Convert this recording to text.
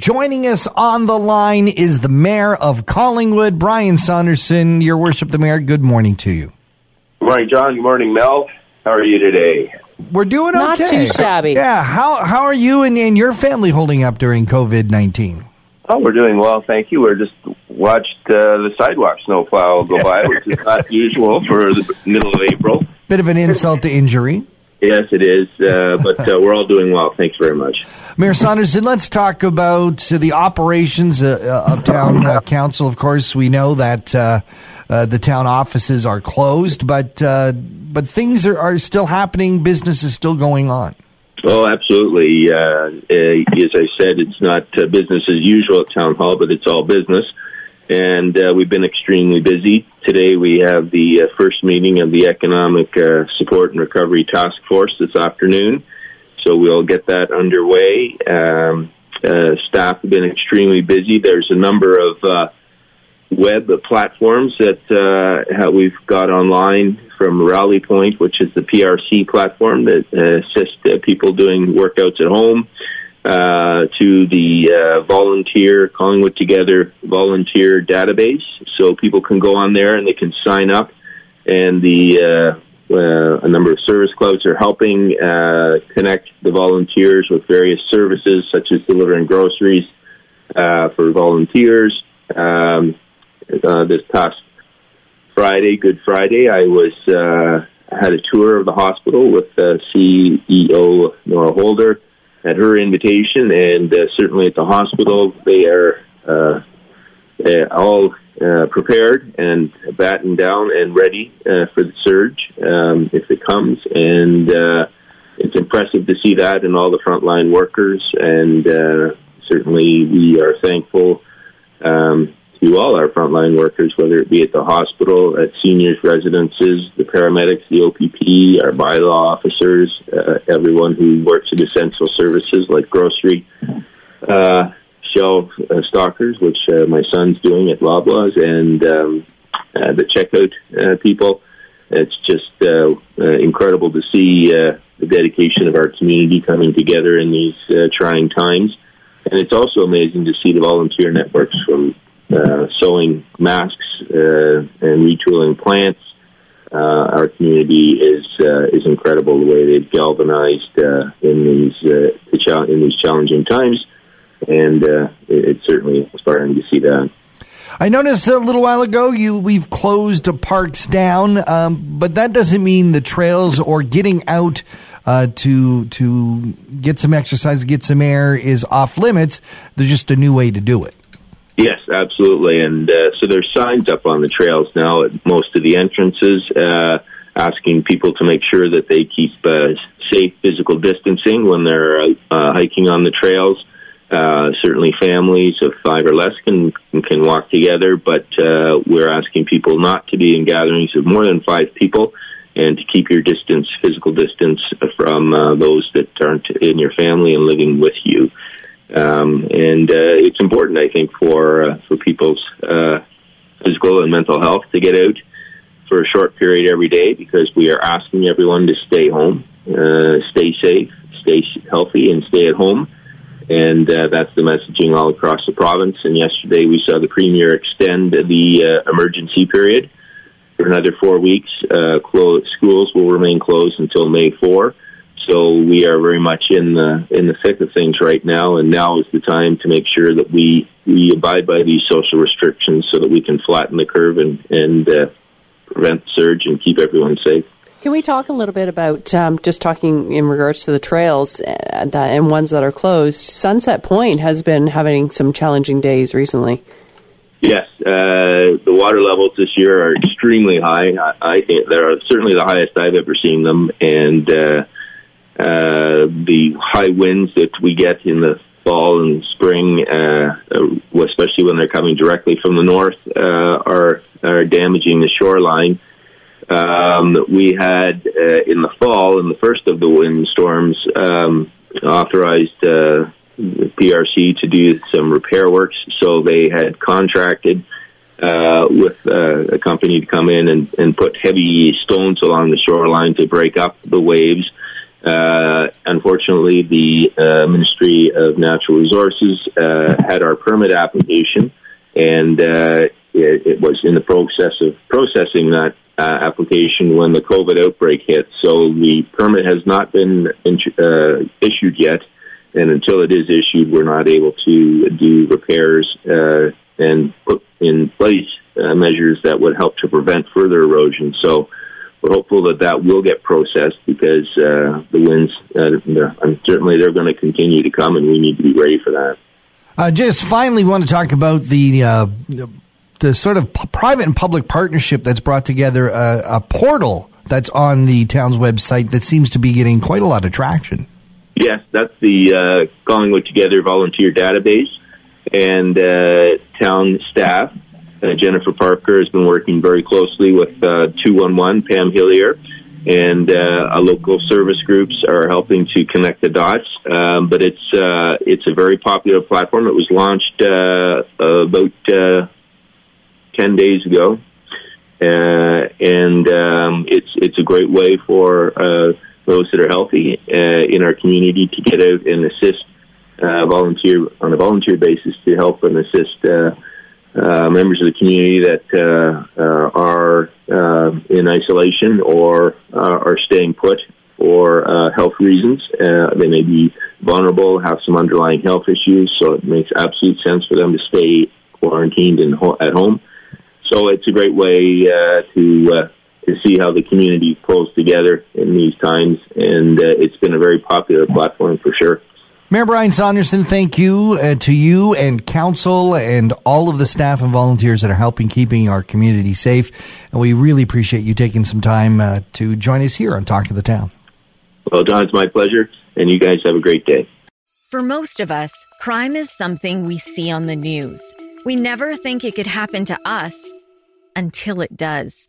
Joining us on the line is the Mayor of Collingwood, Brian Saunderson. Your Worship, the Mayor, good morning to you. Good morning, John. Good morning, Mel. How are you today? We're doing okay. Not too shabby. Yeah, how, how are you and, and your family holding up during COVID 19? Oh, we're doing well, thank you. We're just watched uh, the sidewalk snowplow go by, which is not usual for the middle of April. Bit of an insult to injury. Yes, it is, uh, but uh, we're all doing well. Thanks very much. Mayor Saunderson, let's talk about uh, the operations uh, uh, of town uh, council. Of course, we know that uh, uh, the town offices are closed, but uh, but things are, are still happening. Business is still going on. Oh, absolutely. As I said, it's not uh, business as usual at Town Hall, but it's all business. And uh, we've been extremely busy. Today we have the uh, first meeting of the Economic uh, Support and Recovery Task Force this afternoon. So we'll get that underway. Um, uh, staff have been extremely busy. There's a number of uh, web platforms that uh, we've got online from Rally Point, which is the PRC platform that assists people doing workouts at home, uh, to the uh, volunteer Collingwood Together volunteer database. So people can go on there and they can sign up, and the uh, uh, a number of service clubs are helping uh, connect the volunteers with various services such as delivering groceries uh, for volunteers. Um, this past Friday, Good Friday, I was uh, had a tour of the hospital with CEO Norah Holder at her invitation, and uh, certainly at the hospital they are uh, uh, all uh, prepared and battened down and ready uh, for the surge um, if it comes, and uh, it's impressive to see that in all the frontline workers, and uh, certainly we are thankful. Um, to all our frontline workers, whether it be at the hospital, at seniors' residences, the paramedics, the OPP, our bylaw officers, uh, everyone who works in essential services like grocery, uh, shelf uh, stockers, which uh, my son's doing at Loblaws, and um, uh, the checkout uh, people. It's just uh, uh, incredible to see uh, the dedication of our community coming together in these uh, trying times. And it's also amazing to see the volunteer networks from uh, sewing masks uh, and retooling plants. Uh, our community is uh, is incredible the way they've galvanized in these in these challenging times, and it's certainly inspiring to see that. I noticed a little while ago you we've closed the parks down, um, but that doesn't mean the trails or getting out uh, to to get some exercise, get some air is off limits. There's just a new way to do it. Yes, absolutely. And uh, so there's signs up on the trails now at most of the entrances uh, asking people to make sure that they keep uh, safe physical distancing when they're uh, hiking on the trails. Uh, certainly, families of five or less can can walk together, but uh, we're asking people not to be in gatherings of more than five people, and to keep your distance, physical distance, from uh, those that aren't in your family and living with you. Um, and uh, it's important, I think, for uh, for people's uh, physical and mental health to get out for a short period every day because we are asking everyone to stay home, uh, stay safe, stay healthy, and stay at home. And uh, that's the messaging all across the province. And yesterday we saw the premier extend the uh, emergency period for another four weeks. Uh, clo- schools will remain closed until May 4. So we are very much in the in the thick of things right now, and now is the time to make sure that we we abide by these social restrictions so that we can flatten the curve and and uh, prevent the surge and keep everyone safe. Can we talk a little bit about um, just talking in regards to the trails uh, that, and ones that are closed? Sunset Point has been having some challenging days recently. Yes, uh, the water levels this year are extremely high. I, I think they're certainly the highest I've ever seen them, and uh, uh, the high winds that we get in the fall and spring, uh, uh, especially when they're coming directly from the north, uh, are are damaging the shoreline. Um, we had uh, in the fall, in the first of the windstorms, um, authorized uh, PRC to do some repair works. So they had contracted uh, with a company to come in and, and put heavy stones along the shoreline to break up the waves Uh, unfortunately, the uh, Ministry of Natural Resources uh, had our permit application, and uh, it, it, was in the process of processing that uh, application when the COVID outbreak hit. So the permit has not been uh, issued yet, and until it is issued, we're not able to do repairs and put in place measures that would help to prevent further erosion. So we're hopeful that that will get processed because uh, the winds, uh, certainly they're going to continue to come, and we need to be ready for that. Uh, just finally, want to talk about the uh, the sort of p- private and public partnership that's brought together a, a, portal that's on the town's website that seems to be getting quite a lot of traction. Yes, that's the uh, Collingwood Together volunteer database, and uh, town staff uh, Jennifer Parker has been working very closely with uh, 211, Pam Hillier, and uh, local service groups are helping to connect the dots. Um, but it's uh, it's a very popular platform. It was launched uh, about uh, 10 days ago. And um, it's it's a great way for those that are healthy in our community to get out and assist volunteer on a volunteer basis to help and assist uh, members of the community that uh, uh, are uh, in isolation or uh, are staying put for uh, health reasons. they may be vulnerable, have some underlying health issues, so it makes absolute sense for them to stay quarantined ho- at home. So it's a great way to to see how the community pulls together in these times, and it's been a very popular platform for sure. Mayor Brian Saunderson, thank you uh, to you and council and all of the staff and volunteers that are helping keeping our community safe. And we really appreciate you taking some time uh, to join us here on Talk of the Town. Well, John, it's my pleasure. And you guys have a great day. For most of us, crime is something we see on the news. We never think it could happen to us until it does.